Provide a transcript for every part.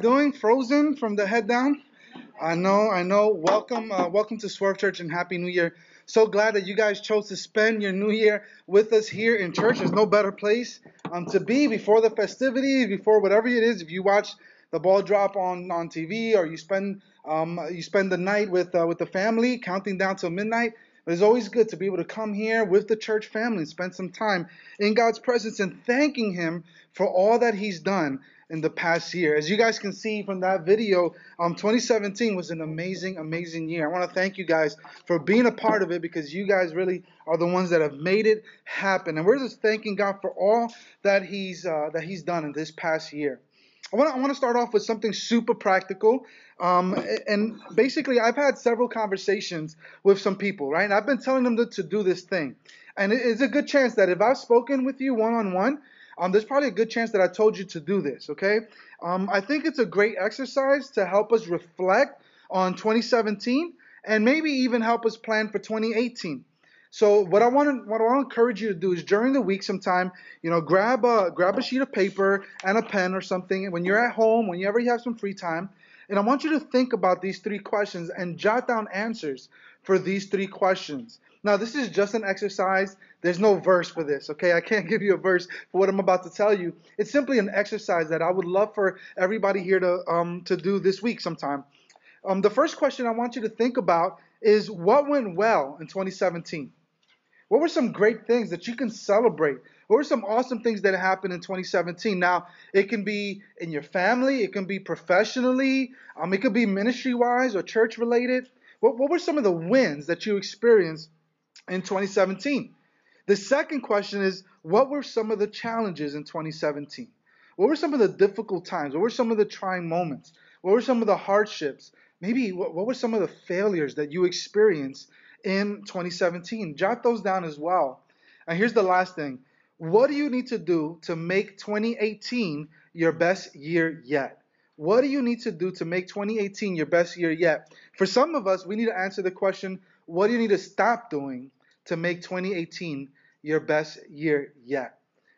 Doing? Frozen from the head down? I know, I know. Welcome, uh, welcome to Swerve Church and Happy New Year. So glad that you guys chose to spend your New Year with us here in church. There's no better place um, to be before the festivities, before whatever it is. If you watch the ball drop on, on TV or you spend um, you spend the night with uh, with the family, counting down till midnight. It's always good to be able to come here with the church family and spend some time in God's presence and thanking Him for all that He's done in the past year. As you guys can see from that video, um, 2017 was an amazing, amazing year. I want to thank you guys for being a part of it because you guys really are the ones that have made it happen. And we're just thanking God for all that He's uh, that He's done in this past year. I want, to, I start off with something super practical. Um, and basically, I've had several conversations with some people, right? And I've been telling them to, to do this thing. And it's a good chance that if I've spoken with you one on one, um, there's probably a good chance that I told you to do this, okay? Um, I think it's a great exercise to help us reflect on 2017 and maybe even help us plan for 2018. So what I want to what I want to encourage you to do is during the week sometime, you know, grab a grab a sheet of paper and a pen or something when you're at home, whenever you have some free time, and I want you to think about these three questions and jot down answers for these three questions. Now, this is just an exercise. There's no verse for this, okay? I can't give you a verse for what I'm about to tell you. It's simply an exercise that I would love for everybody here to um, to do this week sometime. Um, the first question I want you to think about is what went well in 2017? What were some great things that you can celebrate? What were some awesome things that happened in 2017? Now, it can be in your family, it can be professionally, um, it could be ministry wise or church related. What, what were some of the wins that you experienced in 2017? The second question is what were some of the challenges in 2017? What were some of the difficult times? What were some of the trying moments? What were some of the hardships? Maybe what, what were some of the failures that you experienced in 2017. Jot those down as well. And here's the last thing what do you need to do to make 2018 your best year yet? What do you need to do to make 2018 your best year yet? For some of us, we need to answer the question what do you need to stop doing to make 2018 your best year yet?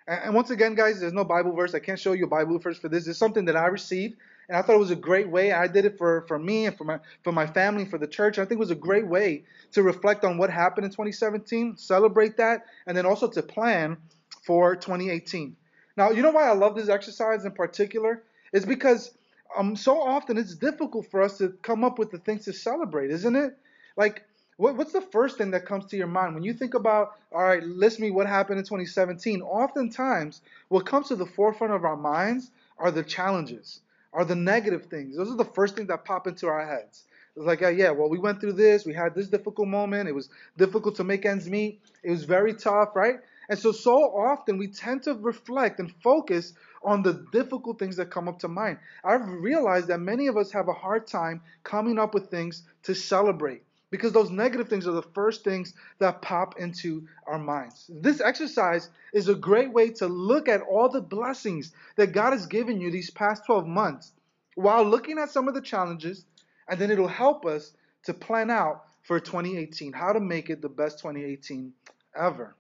And once again, guys, there's no Bible verse. I can't show you a Bible verse for this. It's something that I received and I thought it was a great way. I did it for, for me and for my for my family, for the church. I think it was a great way to reflect on what happened in 2017, celebrate that, and then also to plan for 2018. Now, you know why I love this exercise in particular? Is because um, so often it's difficult for us to come up with the things to celebrate, isn't it? Like, what, what's the first thing that comes to your mind when you think about, all right, list me what happened in 2017? Oftentimes, what comes to the forefront of our minds are the challenges are the negative things. Those are the first things that pop into our heads. It's like, yeah, well, we went through this. We had this difficult moment. It was difficult to make ends meet. It was very tough, right? And so, so often we tend to reflect and focus on the difficult things that come up to mind. I've realized that many of us have a hard time coming up with things to celebrate because those negative things are the first things that pop into our minds. This exercise is a great way to look at all the blessings that God has given you these past 12 months while looking at some of the challenges, and then it'll help us to plan out for 2018, how to make it the best 2018 ever.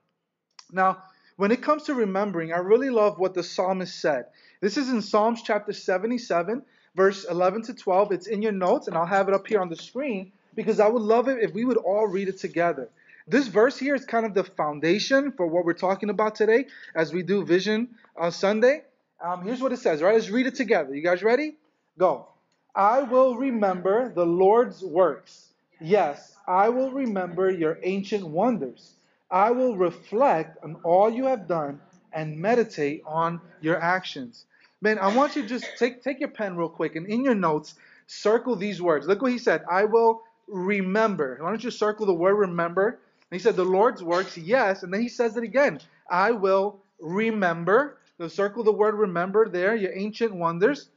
Now, when it comes to remembering, I really love what the psalmist said. This is in Psalms chapter 77, verse 11 to 12. It's in your notes, and I'll have it up here on the screen because I would love it if we would all read it together. This verse here is kind of the foundation for what we're talking about today as we do Vision on Sunday. Um, here's what it says, right? Let's read it together. You guys ready? Go. I will remember the Lord's works. Yes, I will remember your ancient wonders. I will reflect on all you have done and meditate on your actions. Man, I want you to just take, take your pen real quick and in your notes, circle these words. Look what he said. I will remember. Why don't you circle the word remember? And he said, The Lord's works, yes. And then he says it again. I will remember. So circle the word remember there, your ancient wonders.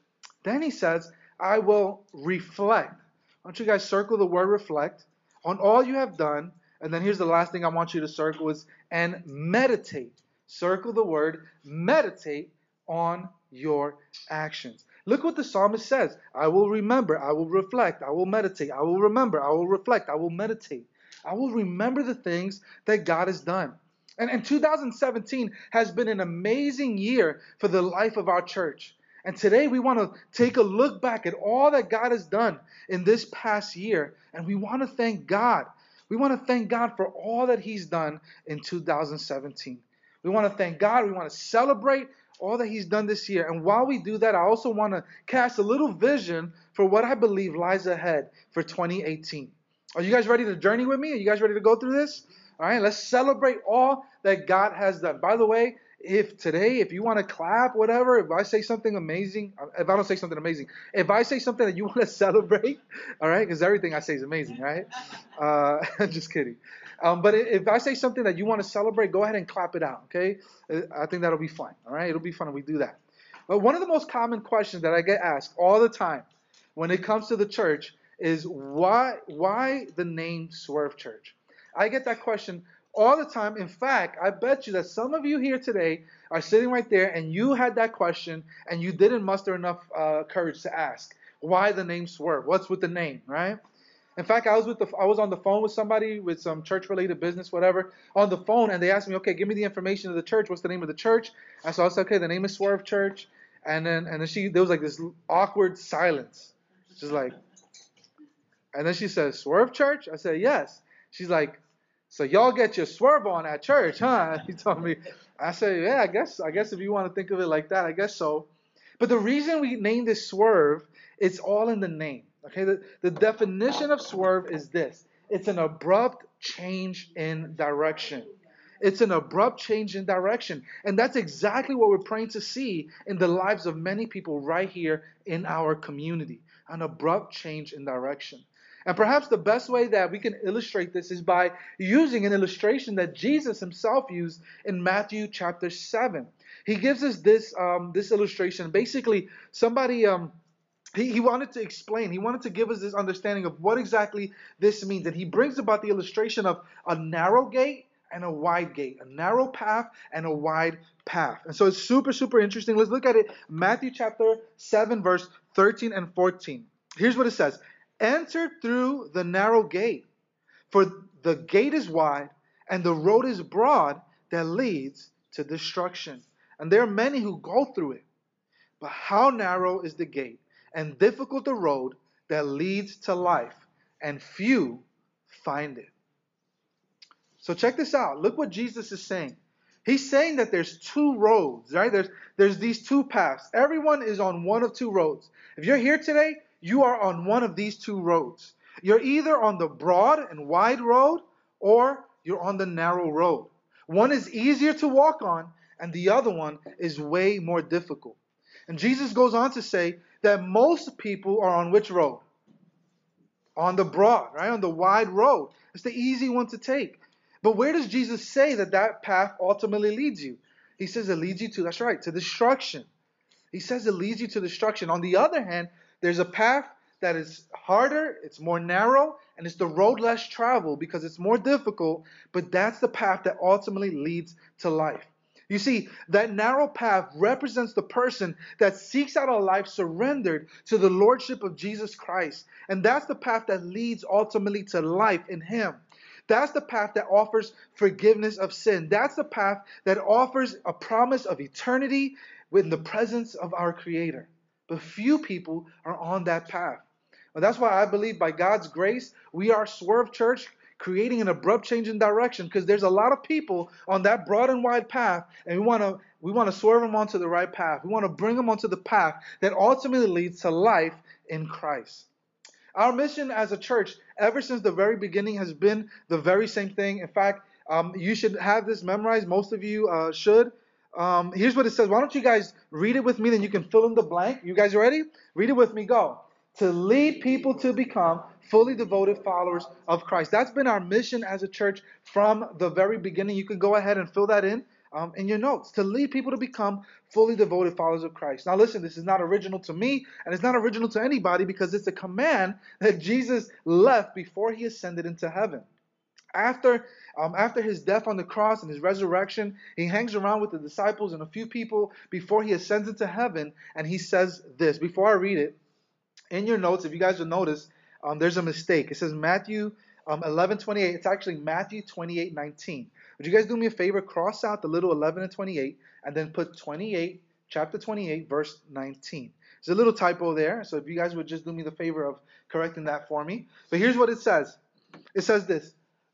Then he says, I will reflect. Why don't you guys circle the word reflect on all you have done? And then here's the last thing I want you to circle is and meditate. Circle the word meditate on your actions. Look what the psalmist says I will remember, I will reflect, I will meditate, I will remember, I will reflect, I will meditate. I will remember the things that God has done. And, and 2017 has been an amazing year for the life of our church. And today we want to take a look back at all that God has done in this past year. And we want to thank God. We want to thank God for all that He's done in 2017. We want to thank God. We want to celebrate all that He's done this year. And while we do that, I also want to cast a little vision for what I believe lies ahead for 2018. Are you guys ready to journey with me? Are you guys ready to go through this? All right, let's celebrate all that God has done. By the way, if today, if you want to clap, whatever, if I say something amazing, if I don't say something amazing, if I say something that you want to celebrate, all right, because everything I say is amazing, right? Uh, just kidding. Um, but if I say something that you want to celebrate, go ahead and clap it out, okay? I think that'll be fun, all right? It'll be fun if we do that. But one of the most common questions that I get asked all the time when it comes to the church is why why the name Swerve Church? I get that question all the time. In fact, I bet you that some of you here today are sitting right there and you had that question and you didn't muster enough uh, courage to ask. Why the name Swerve? What's with the name, right? In fact, I was with the I was on the phone with somebody with some church related business, whatever, on the phone, and they asked me, okay, give me the information of the church. What's the name of the church? And so I said, okay, the name is Swerve Church. And then and then she there was like this awkward silence. She's like, and then she says, Swerve Church? I said, yes. She's like, so y'all get your swerve on at church, huh? He told me. I said, yeah, I guess I guess if you want to think of it like that, I guess so. But the reason we named this swerve, it's all in the name. Okay, the, the definition of swerve is this it's an abrupt change in direction. It's an abrupt change in direction. And that's exactly what we're praying to see in the lives of many people right here in our community an abrupt change in direction. And perhaps the best way that we can illustrate this is by using an illustration that Jesus himself used in Matthew chapter 7. He gives us this, um, this illustration. Basically, somebody. Um, he, he wanted to explain, he wanted to give us this understanding of what exactly this means. And he brings about the illustration of a narrow gate and a wide gate, a narrow path and a wide path. And so it's super, super interesting. Let's look at it. Matthew chapter 7, verse 13 and 14. Here's what it says Enter through the narrow gate, for the gate is wide and the road is broad that leads to destruction. And there are many who go through it. But how narrow is the gate and difficult the road that leads to life, and few find it. So check this out. Look what Jesus is saying. He's saying that there's two roads, right? There's there's these two paths. Everyone is on one of two roads. If you're here today, you are on one of these two roads. You're either on the broad and wide road or you're on the narrow road. One is easier to walk on and the other one is way more difficult. And Jesus goes on to say that most people are on which road? On the broad, right? On the wide road. It's the easy one to take. But where does Jesus say that that path ultimately leads you? He says it leads you to, that's right, to destruction. He says it leads you to destruction. On the other hand, there's a path that is harder, it's more narrow, and it's the road less traveled because it's more difficult, but that's the path that ultimately leads to life. You see, that narrow path represents the person that seeks out a life surrendered to the Lordship of Jesus Christ. And that's the path that leads ultimately to life in Him. That's the path that offers forgiveness of sin. That's the path that offers a promise of eternity in the presence of our Creator but few people are on that path. And that's why I believe by God's grace, we are Swerve Church creating an abrupt change in direction because there's a lot of people on that broad and wide path and we want to we want to swerve them onto the right path. We want to bring them onto the path that ultimately leads to life in Christ. Our mission as a church, ever since the very beginning, has been the very same thing. In fact, um, you should have this memorized. Most of you uh, should. Um, here's what it says. Why don't you guys read it with me? Then you can fill in the blank. You guys ready? Read it with me. Go. To lead people to become fully devoted followers of Christ. That's been our mission as a church from the very beginning. You can go ahead and fill that in um, in your notes. To lead people to become fully devoted followers of Christ. Now, listen, this is not original to me, and it's not original to anybody because it's a command that Jesus left before he ascended into heaven. After, um, after his death on the cross and his resurrection, he hangs around with the disciples and a few people before he ascends into heaven, and he says this. Before I read it, in your notes, if you guys will notice, um, there's a mistake. It says Matthew um, 11, 28. It's actually Matthew 28, 19. Would you guys do me a favor? Cross out the little 11 and 28, and then put 28, chapter 28, verse 19. There's a little typo there, so if you guys would just do me the favor of correcting that for me. But here's what it says it says this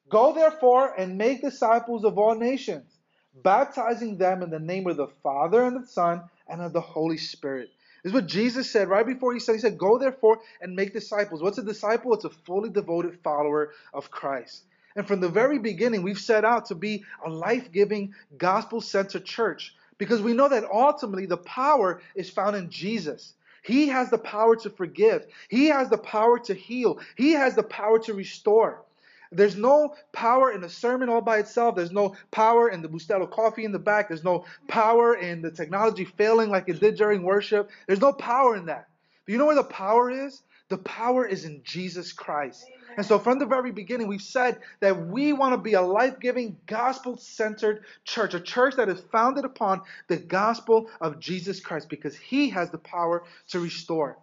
Go therefore and make disciples of all nations, baptizing them in the name of the Father and the Son and of the Holy Spirit. This is what Jesus said right before he said, He said, Go therefore and make disciples. What's a disciple? It's a fully devoted follower of Christ. And from the very beginning, we've set out to be a life giving, gospel centered church because we know that ultimately the power is found in Jesus. He has the power to forgive, He has the power to heal, He has the power to restore. There's no power in a sermon all by itself. There's no power in the Bustelo coffee in the back. There's no power in the technology failing like it did during worship. There's no power in that. But you know where the power is? The power is in Jesus Christ. And so from the very beginning, we've said that we want to be a life giving, gospel centered church, a church that is founded upon the gospel of Jesus Christ because he has the power to restore.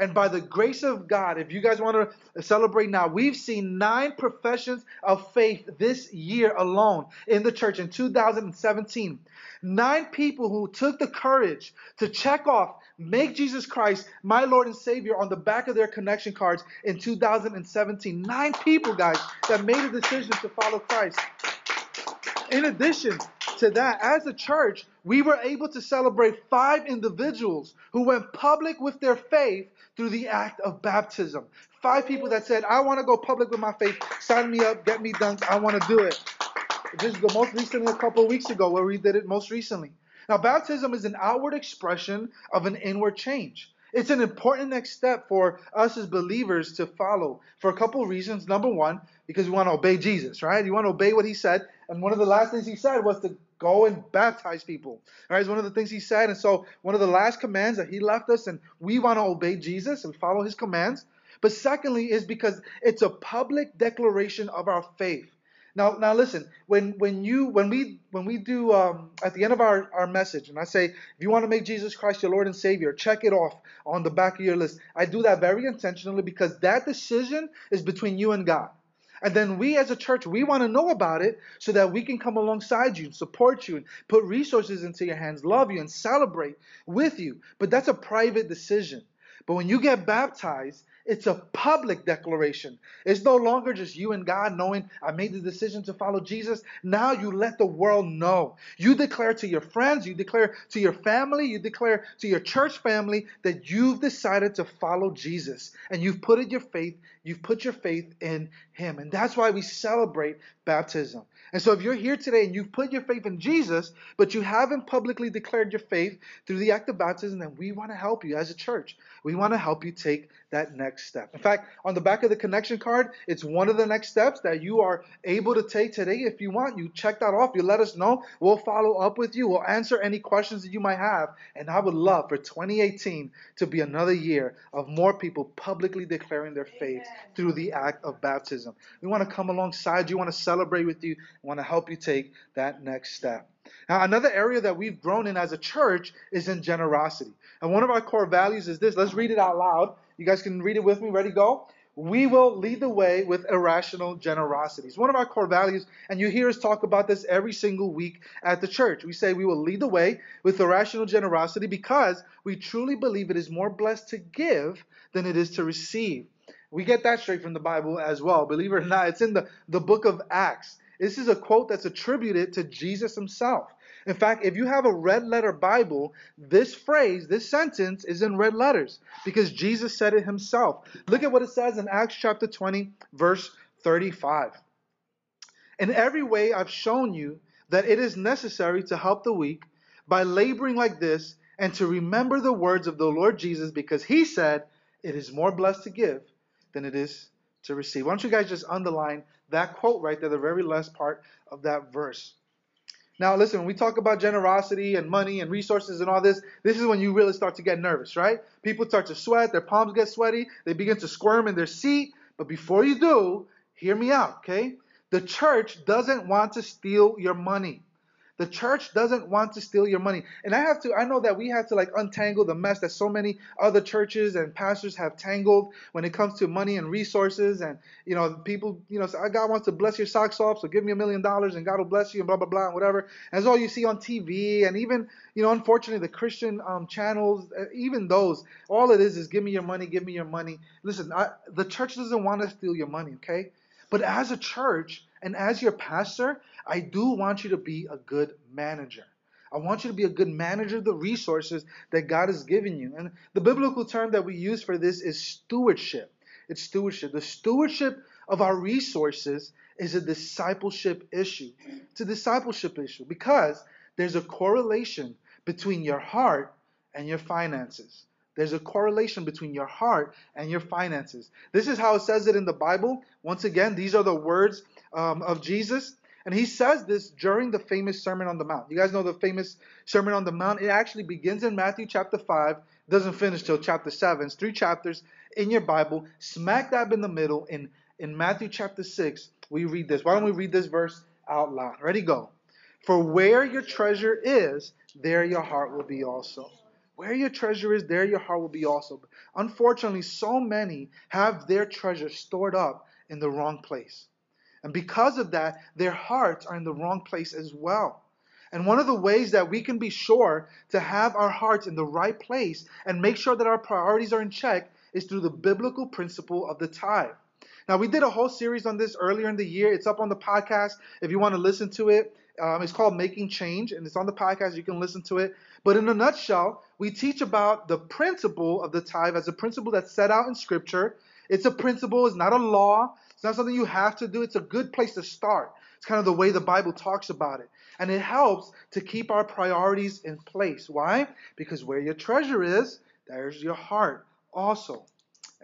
And by the grace of God, if you guys want to celebrate now, we've seen nine professions of faith this year alone in the church in 2017. Nine people who took the courage to check off, make Jesus Christ my Lord and Savior on the back of their connection cards in 2017. Nine people, guys, that made a decision to follow Christ. In addition, to that, as a church, we were able to celebrate five individuals who went public with their faith through the act of baptism. Five people that said, I want to go public with my faith. Sign me up, get me dunked. I want to do it. Just the most recently, a couple weeks ago, where we did it most recently. Now, baptism is an outward expression of an inward change. It's an important next step for us as believers to follow for a couple reasons. Number one, because we want to obey Jesus, right? You want to obey what he said. And one of the last things he said was to go and baptize people. Right? It's one of the things he said. And so one of the last commands that he left us, and we want to obey Jesus and follow his commands. But secondly, is because it's a public declaration of our faith. Now, now listen. When when you when we when we do um, at the end of our, our message, and I say, if you want to make Jesus Christ your Lord and Savior, check it off on the back of your list. I do that very intentionally because that decision is between you and God. And then we as a church, we want to know about it so that we can come alongside you support you and put resources into your hands, love you and celebrate with you. But that's a private decision. But when you get baptized, it's a public declaration. It's no longer just you and God knowing I made the decision to follow Jesus. Now you let the world know. You declare to your friends, you declare to your family, you declare to your church family that you've decided to follow Jesus and you've put in your faith, you've put your faith in him. And that's why we celebrate baptism. And so if you're here today and you've put your faith in Jesus, but you haven't publicly declared your faith through the act of baptism, then we want to help you as a church. We want to help you take that next step. In fact, on the back of the connection card, it's one of the next steps that you are able to take today. If you want, you check that off. You let us know. We'll follow up with you. We'll answer any questions that you might have. And I would love for 2018 to be another year of more people publicly declaring their faith through the act of baptism. We want to come alongside you, want to celebrate with you, want to help you take that next step. Now, another area that we've grown in as a church is in generosity. And one of our core values is this. Let's read it out loud. You guys can read it with me. Ready, go? We will lead the way with irrational generosity. It's one of our core values, and you hear us talk about this every single week at the church. We say we will lead the way with irrational generosity because we truly believe it is more blessed to give than it is to receive. We get that straight from the Bible as well. Believe it or not, it's in the, the book of Acts. This is a quote that's attributed to Jesus himself. In fact, if you have a red letter Bible, this phrase, this sentence is in red letters because Jesus said it himself. Look at what it says in Acts chapter 20, verse 35. In every way, I've shown you that it is necessary to help the weak by laboring like this and to remember the words of the Lord Jesus because he said, It is more blessed to give than it is to receive. Why don't you guys just underline that quote right there, the very last part of that verse. Now, listen, when we talk about generosity and money and resources and all this, this is when you really start to get nervous, right? People start to sweat, their palms get sweaty, they begin to squirm in their seat. But before you do, hear me out, okay? The church doesn't want to steal your money. The church doesn't want to steal your money. And I have to, I know that we have to like untangle the mess that so many other churches and pastors have tangled when it comes to money and resources. And, you know, people, you know, say, God wants to bless your socks off, so give me a million dollars and God will bless you and blah, blah, blah, and whatever. That's all you see on TV. And even, you know, unfortunately, the Christian um, channels, uh, even those, all it is is give me your money, give me your money. Listen, I, the church doesn't want to steal your money, okay? But as a church and as your pastor, I do want you to be a good manager. I want you to be a good manager of the resources that God has given you. And the biblical term that we use for this is stewardship. It's stewardship. The stewardship of our resources is a discipleship issue. It's a discipleship issue because there's a correlation between your heart and your finances. There's a correlation between your heart and your finances. This is how it says it in the Bible. Once again, these are the words um, of Jesus. And he says this during the famous Sermon on the Mount. You guys know the famous Sermon on the Mount? It actually begins in Matthew chapter 5, doesn't finish till chapter 7. It's three chapters in your Bible. Smack dab in the middle, in, in Matthew chapter 6, we read this. Why don't we read this verse out loud? Ready, go. For where your treasure is, there your heart will be also. Where your treasure is, there your heart will be also. Unfortunately, so many have their treasure stored up in the wrong place. And because of that, their hearts are in the wrong place as well. And one of the ways that we can be sure to have our hearts in the right place and make sure that our priorities are in check is through the biblical principle of the tithe. Now, we did a whole series on this earlier in the year. It's up on the podcast if you want to listen to it. Um, it's called Making Change, and it's on the podcast. You can listen to it. But in a nutshell, we teach about the principle of the tithe as a principle that's set out in Scripture. It's a principle, it's not a law, it's not something you have to do. It's a good place to start. It's kind of the way the Bible talks about it. And it helps to keep our priorities in place. Why? Because where your treasure is, there's your heart also.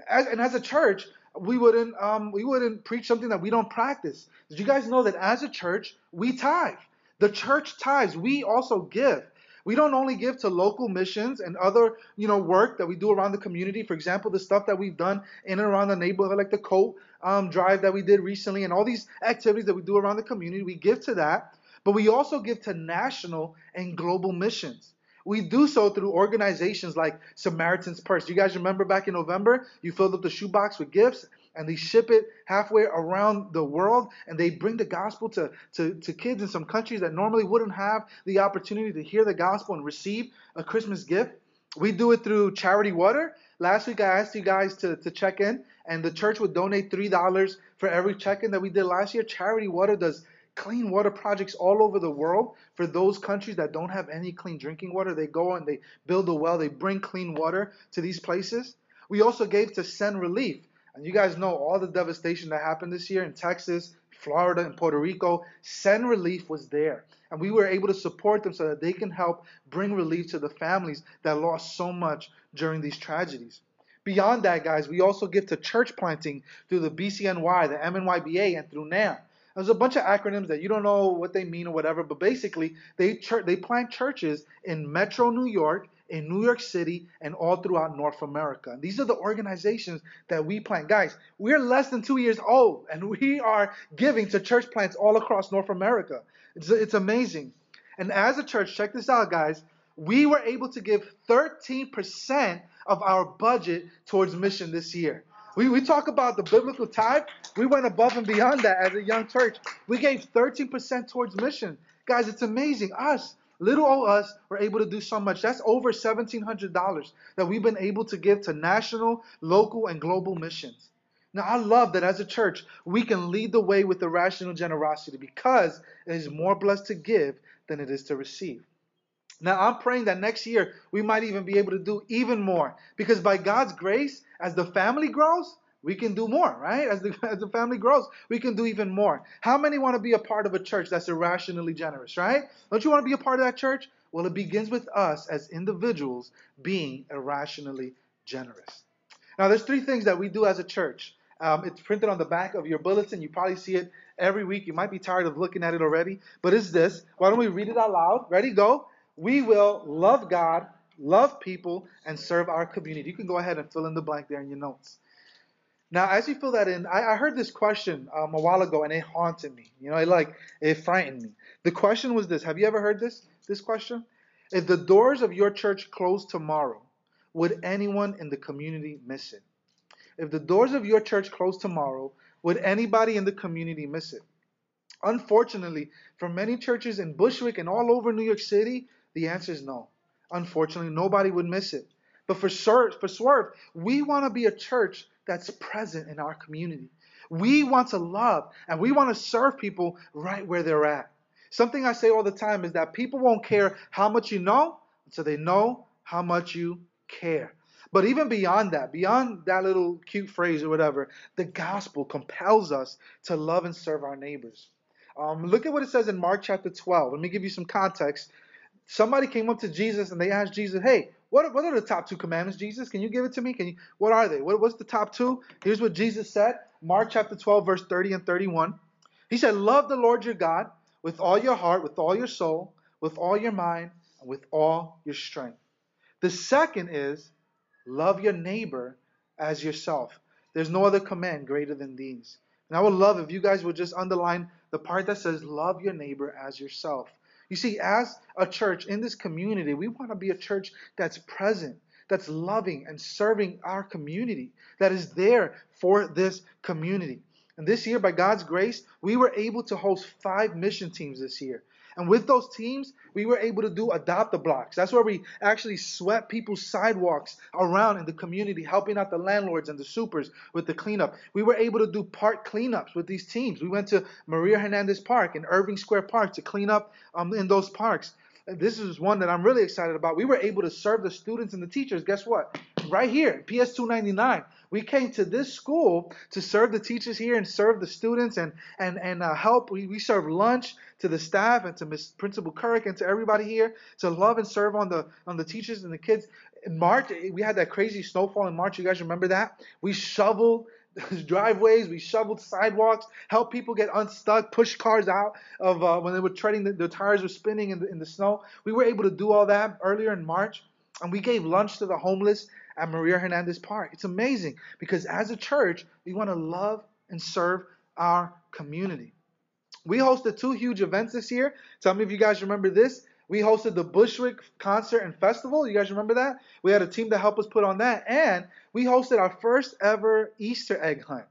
As, and as a church, we wouldn't um, we wouldn't preach something that we don't practice. Did you guys know that as a church we tithe? The church tithes. We also give. We don't only give to local missions and other, you know, work that we do around the community. For example, the stuff that we've done in and around the neighborhood, like the coat um, drive that we did recently, and all these activities that we do around the community. We give to that, but we also give to national and global missions. We do so through organizations like Samaritan's Purse. You guys remember back in November, you filled up the shoebox with gifts and they ship it halfway around the world and they bring the gospel to, to, to kids in some countries that normally wouldn't have the opportunity to hear the gospel and receive a Christmas gift. We do it through Charity Water. Last week I asked you guys to, to check in and the church would donate $3 for every check-in that we did last year. Charity Water does clean water projects all over the world for those countries that don't have any clean drinking water. They go and they build a well, they bring clean water to these places. We also gave to Send Relief. And you guys know all the devastation that happened this year in Texas, Florida, and Puerto Rico. Send Relief was there. And we were able to support them so that they can help bring relief to the families that lost so much during these tragedies. Beyond that, guys, we also give to church planting through the BCNY, the MNYBA, and through NAM. There's a bunch of acronyms that you don't know what they mean or whatever, but basically they they plant churches in Metro New York, in New York City, and all throughout North America. And these are the organizations that we plant. Guys, we're less than two years old, and we are giving to church plants all across North America. It's, it's amazing. And as a church, check this out, guys. We were able to give 13% of our budget towards mission this year. We, we talk about the biblical tithe. We went above and beyond that as a young church. We gave 13% towards mission. Guys, it's amazing. Us, little old us, were able to do so much. That's over $1,700 that we've been able to give to national, local, and global missions. Now, I love that as a church, we can lead the way with irrational generosity because it is more blessed to give than it is to receive. Now, I'm praying that next year we might even be able to do even more because by God's grace, as the family grows, we can do more, right? As the, as the family grows, we can do even more. How many want to be a part of a church that's irrationally generous, right? Don't you want to be a part of that church? Well, it begins with us as individuals being irrationally generous. Now, there's three things that we do as a church. Um, it's printed on the back of your bulletin. You probably see it every week. You might be tired of looking at it already, but it's this. Why don't we read it out loud? Ready? Go we will love God, love people, and serve our community. You can go ahead and fill in the blank there in your notes. Now, as you fill that in, I, I heard this question um, a while ago, and it haunted me. You know, it like it frightened me. The question was this: Have you ever heard this? This question: If the doors of your church closed tomorrow, would anyone in the community miss it? If the doors of your church closed tomorrow, would anybody in the community miss it? Unfortunately, for many churches in Bushwick and all over New York City, the answer is no. Unfortunately, nobody would miss it. But for Swerve, for Swerve, we want to be a church that's present in our community. We want to love and we want to serve people right where they're at. Something I say all the time is that people won't care how much you know until they know how much you care. But even beyond that, beyond that little cute phrase or whatever, the gospel compels us to love and serve our neighbors. Um, look at what it says in Mark chapter 12. Let me give you some context. Somebody came up to Jesus and they asked Jesus, "Hey, what, what are the top two commandments, Jesus? Can you give it to me? Can you? What are they? What, what's the top two? Here's what Jesus said. Mark chapter 12, verse 30 and 31. He said, Love the Lord your God with all your heart, with all your soul, with all your mind, and with all your strength. The second is love your neighbor as yourself. There's no other command greater than these. And I would love if you guys would just underline the part that says, Love your neighbor as yourself. You see, as a church in this community, we want to be a church that's present, that's loving and serving our community, that is there for this community. And this year, by God's grace, we were able to host five mission teams this year. And with those teams, we were able to do adopt a blocks. That's where we actually swept people's sidewalks around in the community, helping out the landlords and the supers with the cleanup. We were able to do park cleanups with these teams. We went to Maria Hernandez Park and Irving Square Park to clean up um, in those parks. This is one that I'm really excited about. We were able to serve the students and the teachers. Guess what? Right here, PS 299. We came to this school to serve the teachers here and serve the students and and and uh, help. We, we serve lunch to the staff and to Miss Principal Kirk and to everybody here to love and serve on the on the teachers and the kids. In March, we had that crazy snowfall in March. You guys remember that? We shoveled driveways, we shoveled sidewalks, helped people get unstuck, pushed cars out of uh, when they were treading, the, the tires were spinning in the, in the snow. We were able to do all that earlier in March. And we gave lunch to the homeless at Maria Hernandez Park. It's amazing because as a church, we want to love and serve our community. We hosted two huge events this year. Tell me if you guys remember this. We hosted the Bushwick Concert and Festival. You guys remember that? We had a team to help us put on that. And we hosted our first ever Easter egg hunt.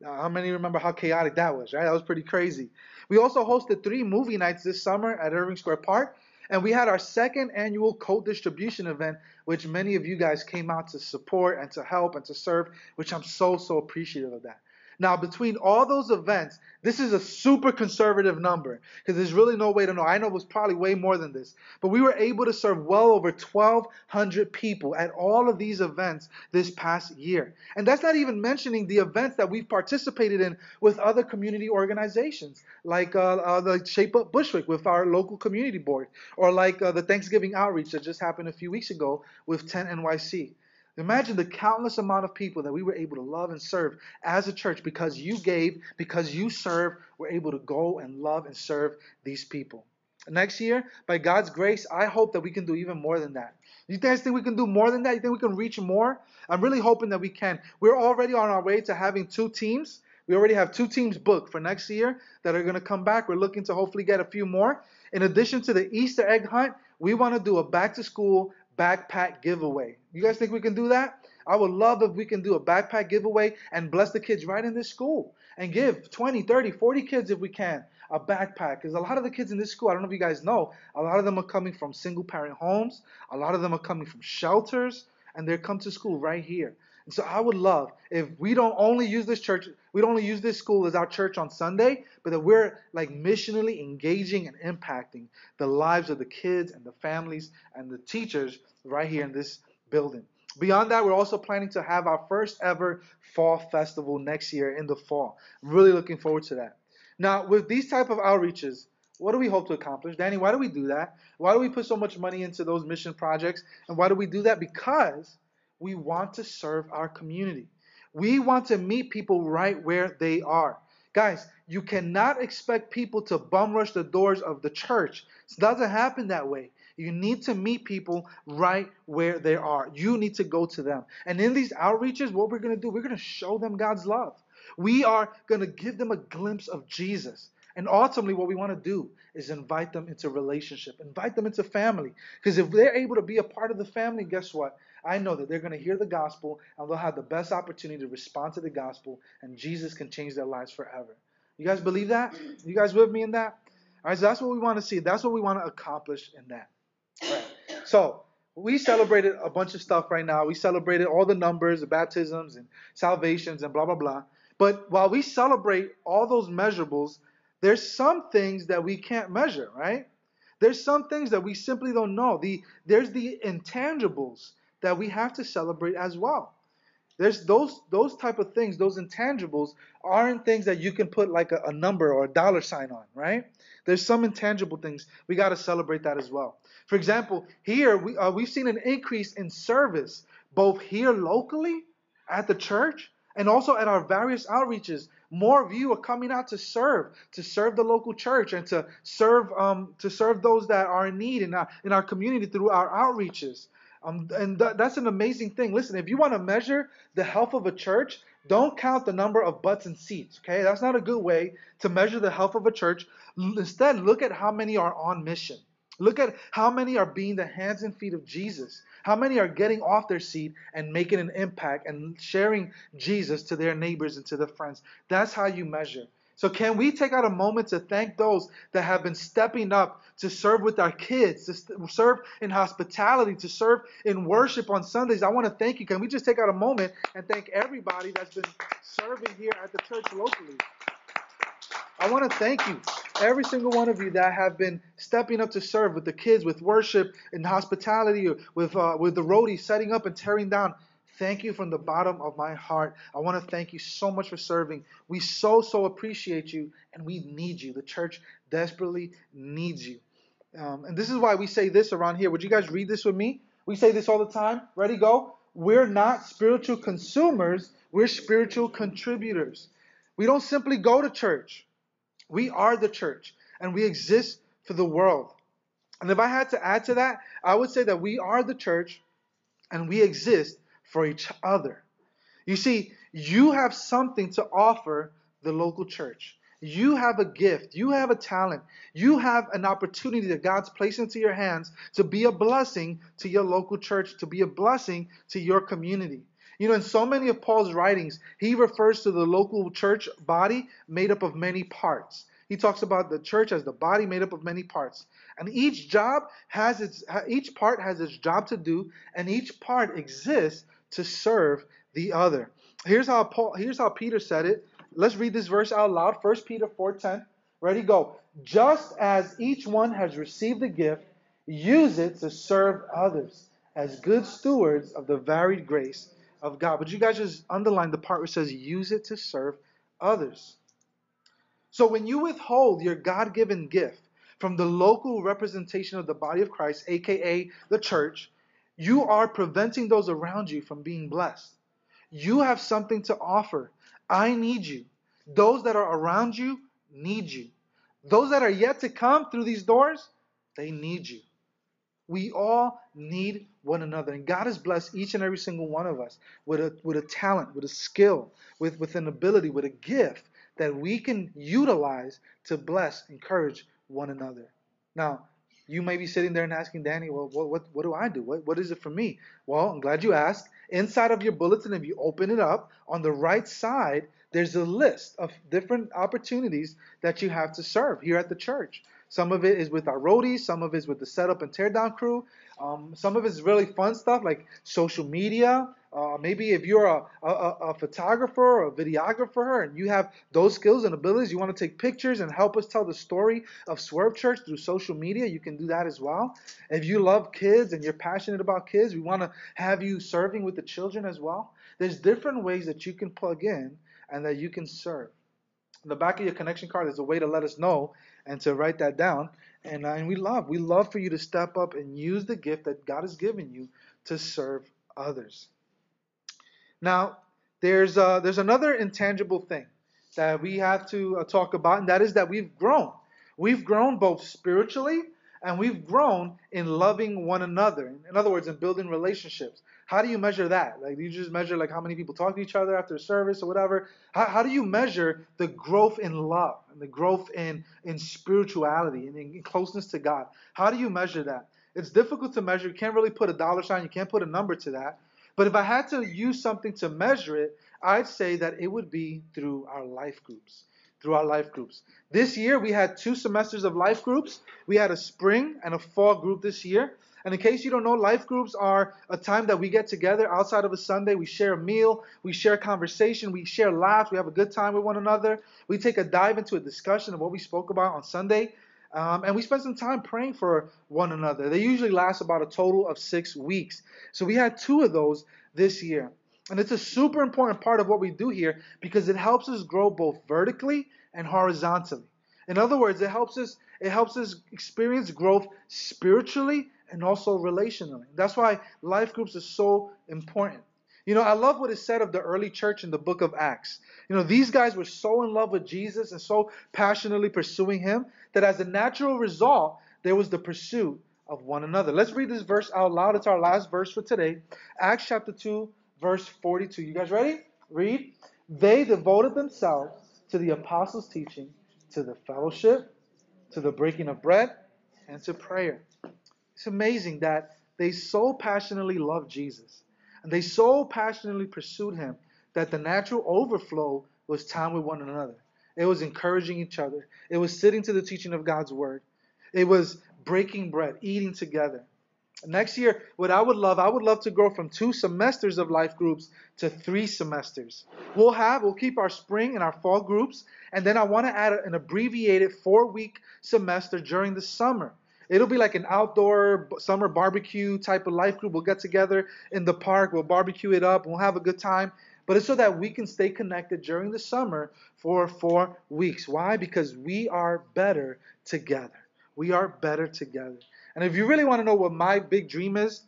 Now, how many remember how chaotic that was, right? That was pretty crazy. We also hosted three movie nights this summer at Irving Square Park. And we had our second annual coat distribution event, which many of you guys came out to support and to help and to serve, which I'm so, so appreciative of that. Now, between all those events, this is a super conservative number because there's really no way to know. I know it was probably way more than this, but we were able to serve well over 1,200 people at all of these events this past year. And that's not even mentioning the events that we've participated in with other community organizations, like uh, uh, the Shape Up Bushwick with our local community board, or like uh, the Thanksgiving outreach that just happened a few weeks ago with 10 NYC. Imagine the countless amount of people that we were able to love and serve as a church because you gave, because you served, we're able to go and love and serve these people. Next year, by God's grace, I hope that we can do even more than that. You guys think we can do more than that? You think we can reach more? I'm really hoping that we can. We're already on our way to having two teams. We already have two teams booked for next year that are going to come back. We're looking to hopefully get a few more. In addition to the Easter egg hunt, we want to do a back to school backpack giveaway. You guys think we can do that? I would love if we can do a backpack giveaway and bless the kids right in this school and give 20, 30, 40 kids if we can a backpack. Because a lot of the kids in this school, I don't know if you guys know, a lot of them are coming from single parent homes, a lot of them are coming from shelters, and they come to school right here. And so I would love if we don't only use this church, we don't only use this school as our church on Sunday, but that we're like missionally engaging and impacting the lives of the kids and the families and the teachers right here in this building. Beyond that, we're also planning to have our first ever fall festival next year in the fall. Really looking forward to that. Now, with these type of outreaches, what do we hope to accomplish? Danny, why do we do that? Why do we put so much money into those mission projects? And why do we do that? Because we want to serve our community. We want to meet people right where they are. Guys, you cannot expect people to bum rush the doors of the church. It doesn't happen that way. You need to meet people right where they are. You need to go to them. And in these outreaches, what we're going to do, we're going to show them God's love. We are going to give them a glimpse of Jesus. And ultimately, what we want to do is invite them into relationship, invite them into family. Because if they're able to be a part of the family, guess what? I know that they're going to hear the gospel and they'll have the best opportunity to respond to the gospel, and Jesus can change their lives forever. You guys believe that? You guys with me in that? All right, so that's what we want to see. That's what we want to accomplish in that. Right. So we celebrated a bunch of stuff right now. We celebrated all the numbers, the baptisms, and salvations, and blah blah blah. But while we celebrate all those measurables, there's some things that we can't measure, right? There's some things that we simply don't know. The there's the intangibles that we have to celebrate as well. There's those those type of things, those intangibles aren't things that you can put like a, a number or a dollar sign on, right? There's some intangible things we got to celebrate that as well. For example, here we uh, we've seen an increase in service both here locally at the church and also at our various outreaches. More of you are coming out to serve, to serve the local church, and to serve um, to serve those that are in need in our in our community through our outreaches. Um, and th- that's an amazing thing. Listen, if you want to measure the health of a church, don't count the number of butts and seats. Okay, that's not a good way to measure the health of a church. Instead, look at how many are on mission. Look at how many are being the hands and feet of Jesus. How many are getting off their seat and making an impact and sharing Jesus to their neighbors and to their friends. That's how you measure. So, can we take out a moment to thank those that have been stepping up to serve with our kids, to serve in hospitality, to serve in worship on Sundays? I want to thank you. Can we just take out a moment and thank everybody that's been serving here at the church locally? I want to thank you, every single one of you that have been stepping up to serve with the kids, with worship and hospitality, with uh, with the roadies setting up and tearing down. Thank you from the bottom of my heart. I want to thank you so much for serving. We so, so appreciate you, and we need you. The church desperately needs you. Um, and this is why we say this around here. Would you guys read this with me? We say this all the time. Ready, go? We're not spiritual consumers, we're spiritual contributors. We don't simply go to church, we are the church, and we exist for the world. And if I had to add to that, I would say that we are the church and we exist for each other. You see, you have something to offer the local church. You have a gift. You have a talent. You have an opportunity that God's placed into your hands to be a blessing to your local church, to be a blessing to your community. You know, in so many of Paul's writings, he refers to the local church body made up of many parts. He talks about the church as the body made up of many parts. And each job has its each part has its job to do, and each part exists to serve the other. Here's how Paul, here's how Peter said it. Let's read this verse out loud. 1 Peter 4:10. Ready, go. Just as each one has received a gift, use it to serve others as good stewards of the varied grace of God. But you guys just underline the part where it says use it to serve others. So when you withhold your God-given gift from the local representation of the body of Christ, aka the church, you are preventing those around you from being blessed. You have something to offer. I need you. Those that are around you need you. Those that are yet to come through these doors, they need you. We all need one another. And God has blessed each and every single one of us with a, with a talent, with a skill, with, with an ability, with a gift that we can utilize to bless, encourage one another. Now, you may be sitting there and asking Danny, well, what, what, what do I do? What, what is it for me? Well, I'm glad you asked. Inside of your bulletin, if you open it up, on the right side, there's a list of different opportunities that you have to serve here at the church. Some of it is with our roadies, some of it is with the setup and teardown crew. Um, some of it is really fun stuff like social media, uh, maybe if you're a, a, a, photographer or a videographer and you have those skills and abilities, you want to take pictures and help us tell the story of Swerve Church through social media, you can do that as well. If you love kids and you're passionate about kids, we want to have you serving with the children as well. There's different ways that you can plug in and that you can serve. In the back of your connection card, there's a way to let us know and to write that down. And, uh, and we love, we love for you to step up and use the gift that God has given you to serve others. Now, there's uh, there's another intangible thing that we have to uh, talk about, and that is that we've grown. We've grown both spiritually and we've grown in loving one another. In other words, in building relationships. How do you measure that? Like, do you just measure like how many people talk to each other after service or whatever? How, how do you measure the growth in love and the growth in in spirituality and in closeness to God? How do you measure that? It's difficult to measure. You can't really put a dollar sign. You can't put a number to that. But if I had to use something to measure it, I'd say that it would be through our life groups. Through our life groups. This year we had two semesters of life groups. We had a spring and a fall group this year. And in case you don't know, life groups are a time that we get together outside of a Sunday. We share a meal, we share conversation, we share laughs, we have a good time with one another. We take a dive into a discussion of what we spoke about on Sunday. Um, and we spend some time praying for one another. They usually last about a total of six weeks. So we had two of those this year. And it's a super important part of what we do here because it helps us grow both vertically and horizontally. In other words, it helps us it helps us experience growth spiritually and also relationally. That's why life groups are so important. You know, I love what is said of the early church in the book of Acts. You know, these guys were so in love with Jesus and so passionately pursuing him that as a natural result, there was the pursuit of one another. Let's read this verse out loud. It's our last verse for today. Acts chapter 2, verse 42. You guys ready? Read. They devoted themselves to the apostles' teaching, to the fellowship, to the breaking of bread, and to prayer. It's amazing that they so passionately loved Jesus and they so passionately pursued him that the natural overflow was time with one another. It was encouraging each other. It was sitting to the teaching of God's word. It was breaking bread, eating together. Next year, what I would love, I would love to go from two semesters of life groups to three semesters. We'll have, we'll keep our spring and our fall groups, and then I want to add an abbreviated four week semester during the summer. It'll be like an outdoor summer barbecue type of life group. We'll get together in the park, we'll barbecue it up, we'll have a good time. But it's so that we can stay connected during the summer for four weeks. Why? Because we are better together. We are better together. And if you really want to know what my big dream is,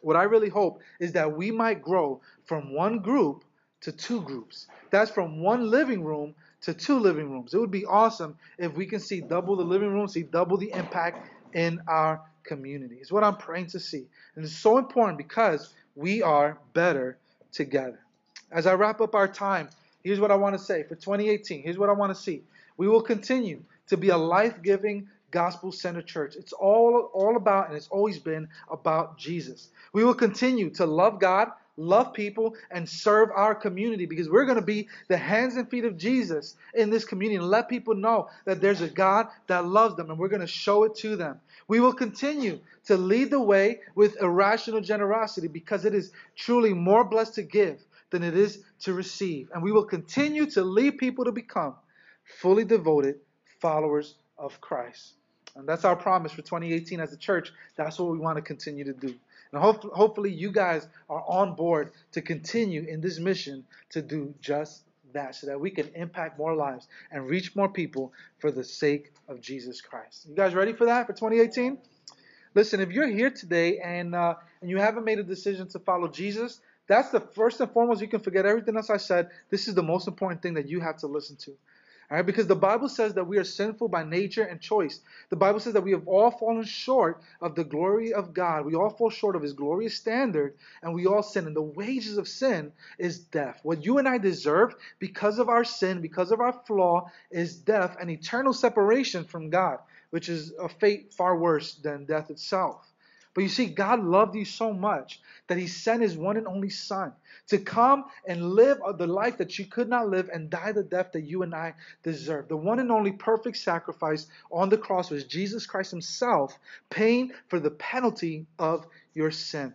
what I really hope is that we might grow from one group to two groups. That's from one living room to two living rooms. It would be awesome if we can see double the living room, see double the impact in our community. It's what I'm praying to see. And it's so important because we are better together. As I wrap up our time, here's what I want to say for 2018. Here's what I want to see. We will continue to be a life giving, gospel centered church. It's all, all about, and it's always been about Jesus. We will continue to love God love people, and serve our community because we're going to be the hands and feet of Jesus in this community and let people know that there's a God that loves them and we're going to show it to them. We will continue to lead the way with irrational generosity because it is truly more blessed to give than it is to receive. And we will continue to lead people to become fully devoted followers of Christ. And that's our promise for 2018 as a church. That's what we want to continue to do. And hopefully, you guys are on board to continue in this mission to do just that so that we can impact more lives and reach more people for the sake of Jesus Christ. You guys ready for that for 2018? Listen, if you're here today and uh, and you haven't made a decision to follow Jesus, that's the first and foremost. You can forget everything else I said. This is the most important thing that you have to listen to. All right, because the Bible says that we are sinful by nature and choice. The Bible says that we have all fallen short of the glory of God. We all fall short of His glorious standard, and we all sin. And the wages of sin is death. What you and I deserve because of our sin, because of our flaw, is death and eternal separation from God, which is a fate far worse than death itself. But you see, God loved you so much that He sent His one and only Son to come and live the life that you could not live and die the death that you and I deserve. The one and only perfect sacrifice on the cross was Jesus Christ Himself paying for the penalty of your sin.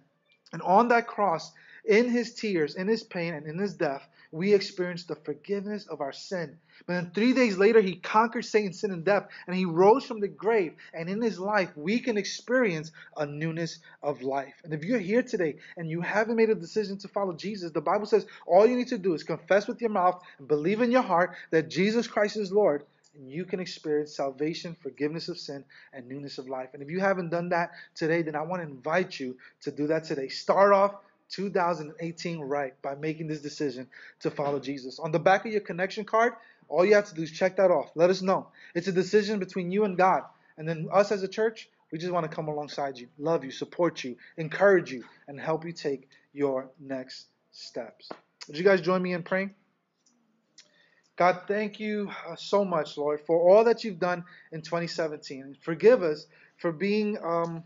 And on that cross, in His tears, in His pain, and in His death, we experience the forgiveness of our sin. But then three days later, he conquered Satan, sin, and death, and he rose from the grave. And in his life, we can experience a newness of life. And if you're here today and you haven't made a decision to follow Jesus, the Bible says all you need to do is confess with your mouth and believe in your heart that Jesus Christ is Lord. And you can experience salvation, forgiveness of sin, and newness of life. And if you haven't done that today, then I want to invite you to do that today. Start off 2018 right by making this decision to follow Jesus. On the back of your connection card, all you have to do is check that off. Let us know. It's a decision between you and God. And then us as a church, We just want to come alongside you, love you, support you, encourage you, and help you take your next steps. Would you guys join me in praying? God, thank you uh, so much, Lord, for all that you've done in 2017. Forgive us for being um,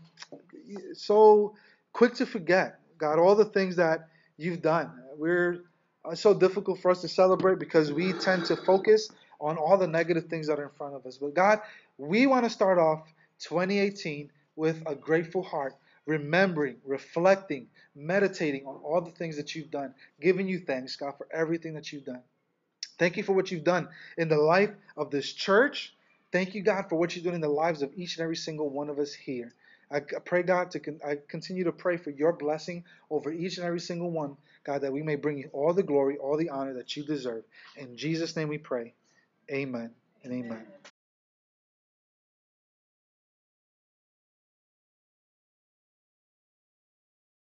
so quick to forget, God, all the things that you've done. We're uh, so difficult for us to celebrate because we tend to focus on all the negative things that are in front of us. But God, we want to start off 2018 with a grateful heart, remembering, reflecting, meditating on all the things that you've done, giving you thanks, God, for everything that you've done. Thank you for what you've done in the life of this church. Thank you, God, for what you're doing in the lives of each and every single one of us here. I pray, God, to con- I continue to pray for your blessing over each and every single one, God, that we may bring you all the glory, all the honor that you deserve. In Jesus' name we pray. Amen and amen.